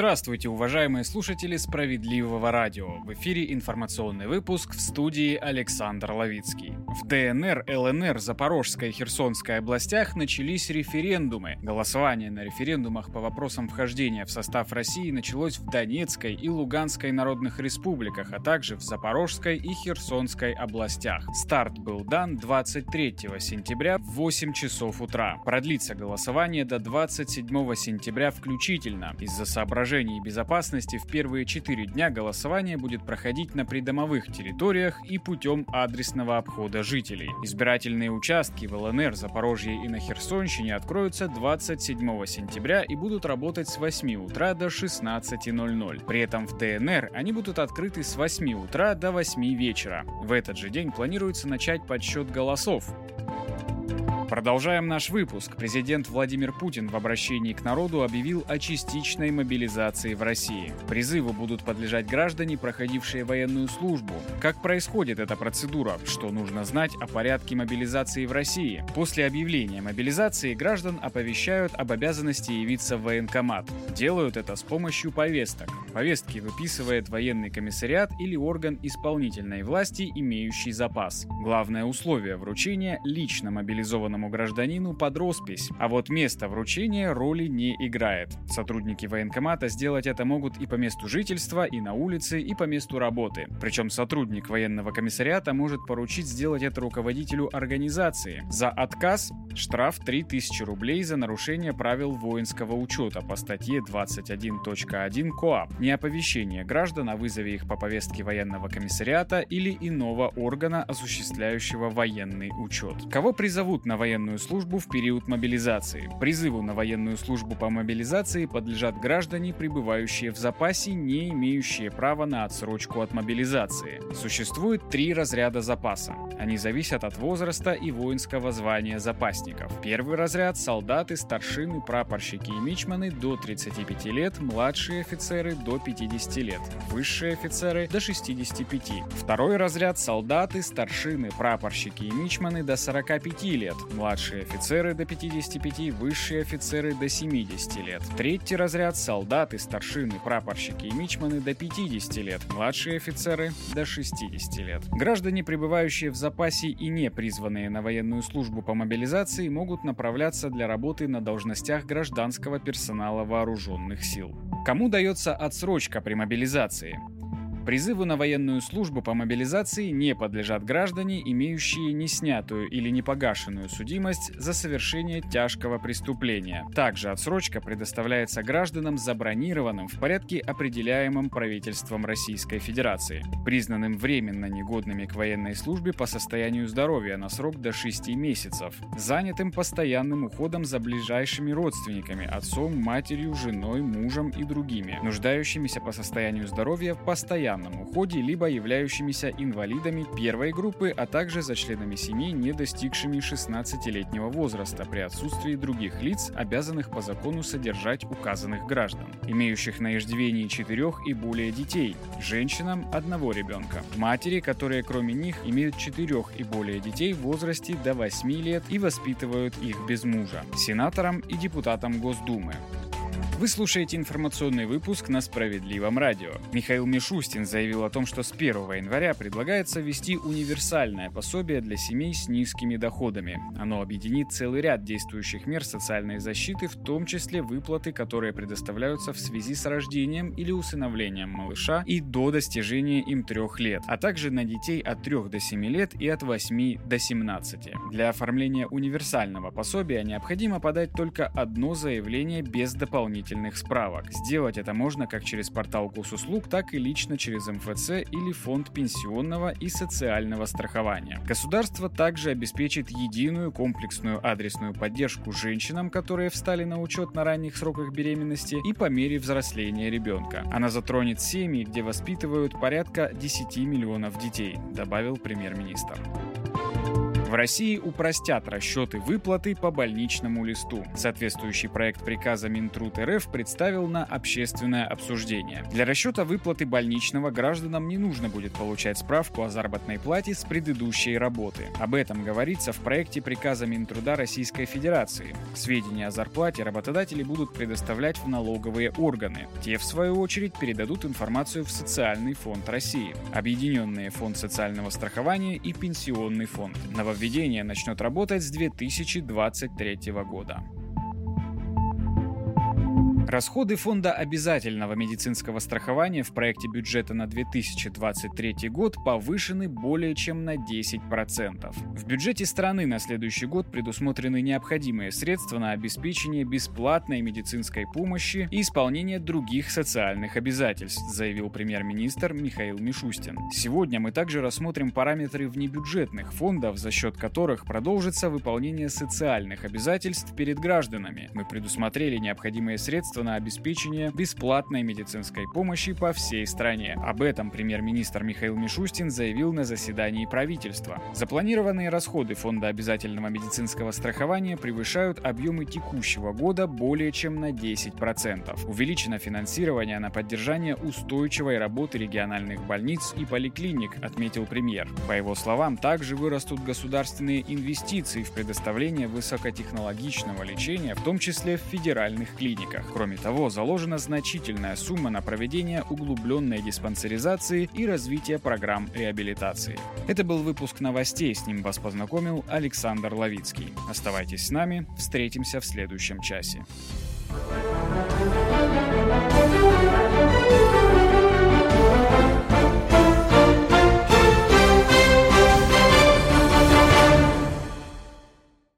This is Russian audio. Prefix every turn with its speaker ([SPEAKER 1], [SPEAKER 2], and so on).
[SPEAKER 1] Здравствуйте, уважаемые слушатели Справедливого радио. В эфире информационный выпуск в студии Александр Ловицкий. В ДНР, ЛНР, Запорожской и Херсонской областях начались референдумы. Голосование на референдумах по вопросам вхождения в состав России началось в Донецкой и Луганской народных республиках, а также в Запорожской и Херсонской областях. Старт был дан 23 сентября в 8 часов утра. Продлится голосование до 27 сентября включительно. Из-за соображений безопасности в первые четыре дня голосование будет проходить на придомовых территориях и путем адресного обхода жителей. Избирательные участки в ЛНР, Запорожье и на Херсонщине откроются 27 сентября и будут работать с 8 утра до 16.00. При этом в ДНР они будут открыты с 8 утра до 8 вечера. В этот же день планируется начать подсчет голосов. Продолжаем наш выпуск. Президент Владимир Путин в обращении к народу объявил о частичной мобилизации в России. Призыву будут подлежать граждане, проходившие военную службу. Как происходит эта процедура? Что нужно знать о порядке мобилизации в России? После объявления мобилизации граждан оповещают об обязанности явиться в военкомат. Делают это с помощью повесток. Повестки выписывает военный комиссариат или орган исполнительной власти, имеющий запас. Главное условие вручения – лично мобилизованному иностранному гражданину под роспись, а вот место вручения роли не играет. Сотрудники военкомата сделать это могут и по месту жительства, и на улице, и по месту работы. Причем сотрудник военного комиссариата может поручить сделать это руководителю организации. За отказ штраф 3000 рублей за нарушение правил воинского учета по статье 21.1 КОАП, неоповещение граждан о вызове их по повестке военного комиссариата или иного органа, осуществляющего военный учет. Кого призовут на военный военную службу в период мобилизации. Призыву на военную службу по мобилизации подлежат граждане, пребывающие в запасе, не имеющие права на отсрочку от мобилизации. Существует три разряда запаса. Они зависят от возраста и воинского звания запасников. Первый разряд – солдаты, старшины, прапорщики и мичманы до 35 лет, младшие офицеры до 50 лет, высшие офицеры до 65. Второй разряд – солдаты, старшины, прапорщики и мичманы до 45 лет, младшие офицеры до 55, высшие офицеры до 70 лет. Третий разряд – солдаты, старшины, прапорщики и мичманы до 50 лет, младшие офицеры до 60 лет. Граждане, пребывающие в запасе и не призванные на военную службу по мобилизации, могут направляться для работы на должностях гражданского персонала вооруженных сил. Кому дается отсрочка при мобилизации? Призыву на военную службу по мобилизации не подлежат граждане, имеющие неснятую или непогашенную судимость за совершение тяжкого преступления. Также отсрочка предоставляется гражданам, забронированным в порядке, определяемым правительством Российской Федерации, признанным временно негодными к военной службе по состоянию здоровья на срок до 6 месяцев, занятым постоянным уходом за ближайшими родственниками, отцом, матерью, женой, мужем и другими, нуждающимися по состоянию здоровья в постоянном постоянном уходе, либо являющимися инвалидами первой группы, а также за членами семей, не достигшими 16-летнего возраста при отсутствии других лиц, обязанных по закону содержать указанных граждан, имеющих на иждивении четырех и более детей, женщинам одного ребенка, матери, которые кроме них имеют четырех и более детей в возрасте до 8 лет и воспитывают их без мужа, сенаторам и депутатам Госдумы, вы слушаете информационный выпуск на Справедливом радио. Михаил Мишустин заявил о том, что с 1 января предлагается ввести универсальное пособие для семей с низкими доходами. Оно объединит целый ряд действующих мер социальной защиты, в том числе выплаты, которые предоставляются в связи с рождением или усыновлением малыша и до достижения им трех лет, а также на детей от 3 до 7 лет и от 8 до 17. Для оформления универсального пособия необходимо подать только одно заявление без дополнительных дополнительных справок. Сделать это можно как через портал госуслуг, так и лично через МФЦ или фонд пенсионного и социального страхования. Государство также обеспечит единую комплексную адресную поддержку женщинам, которые встали на учет на ранних сроках беременности и по мере взросления ребенка. Она затронет семьи, где воспитывают порядка 10 миллионов детей, добавил премьер-министр. В России упростят расчеты выплаты по больничному листу. Соответствующий проект приказа Минтруд РФ представил на общественное обсуждение. Для расчета выплаты больничного гражданам не нужно будет получать справку о заработной плате с предыдущей работы. Об этом говорится в проекте приказа Минтруда Российской Федерации. Сведения о зарплате работодатели будут предоставлять в налоговые органы. Те, в свою очередь, передадут информацию в Социальный фонд России, Объединенный фонд социального страхования и Пенсионный фонд. Нововведение начнет работать с 2023 года. Расходы Фонда обязательного медицинского страхования в проекте бюджета на 2023 год повышены более чем на 10%. В бюджете страны на следующий год предусмотрены необходимые средства на обеспечение бесплатной медицинской помощи и исполнение других социальных обязательств, заявил премьер-министр Михаил Мишустин. Сегодня мы также рассмотрим параметры внебюджетных фондов, за счет которых продолжится выполнение социальных обязательств перед гражданами. Мы предусмотрели необходимые средства средства на обеспечение бесплатной медицинской помощи по всей стране. Об этом премьер-министр Михаил Мишустин заявил на заседании правительства. Запланированные расходы Фонда обязательного медицинского страхования превышают объемы текущего года более чем на 10%. Увеличено финансирование на поддержание устойчивой работы региональных больниц и поликлиник, отметил премьер. По его словам, также вырастут государственные инвестиции в предоставление высокотехнологичного лечения, в том числе в федеральных клиниках. Кроме того, заложена значительная сумма на проведение углубленной диспансеризации и развитие программ реабилитации. Это был выпуск новостей, с ним вас познакомил Александр Ловицкий. Оставайтесь с нами, встретимся в следующем часе. thank you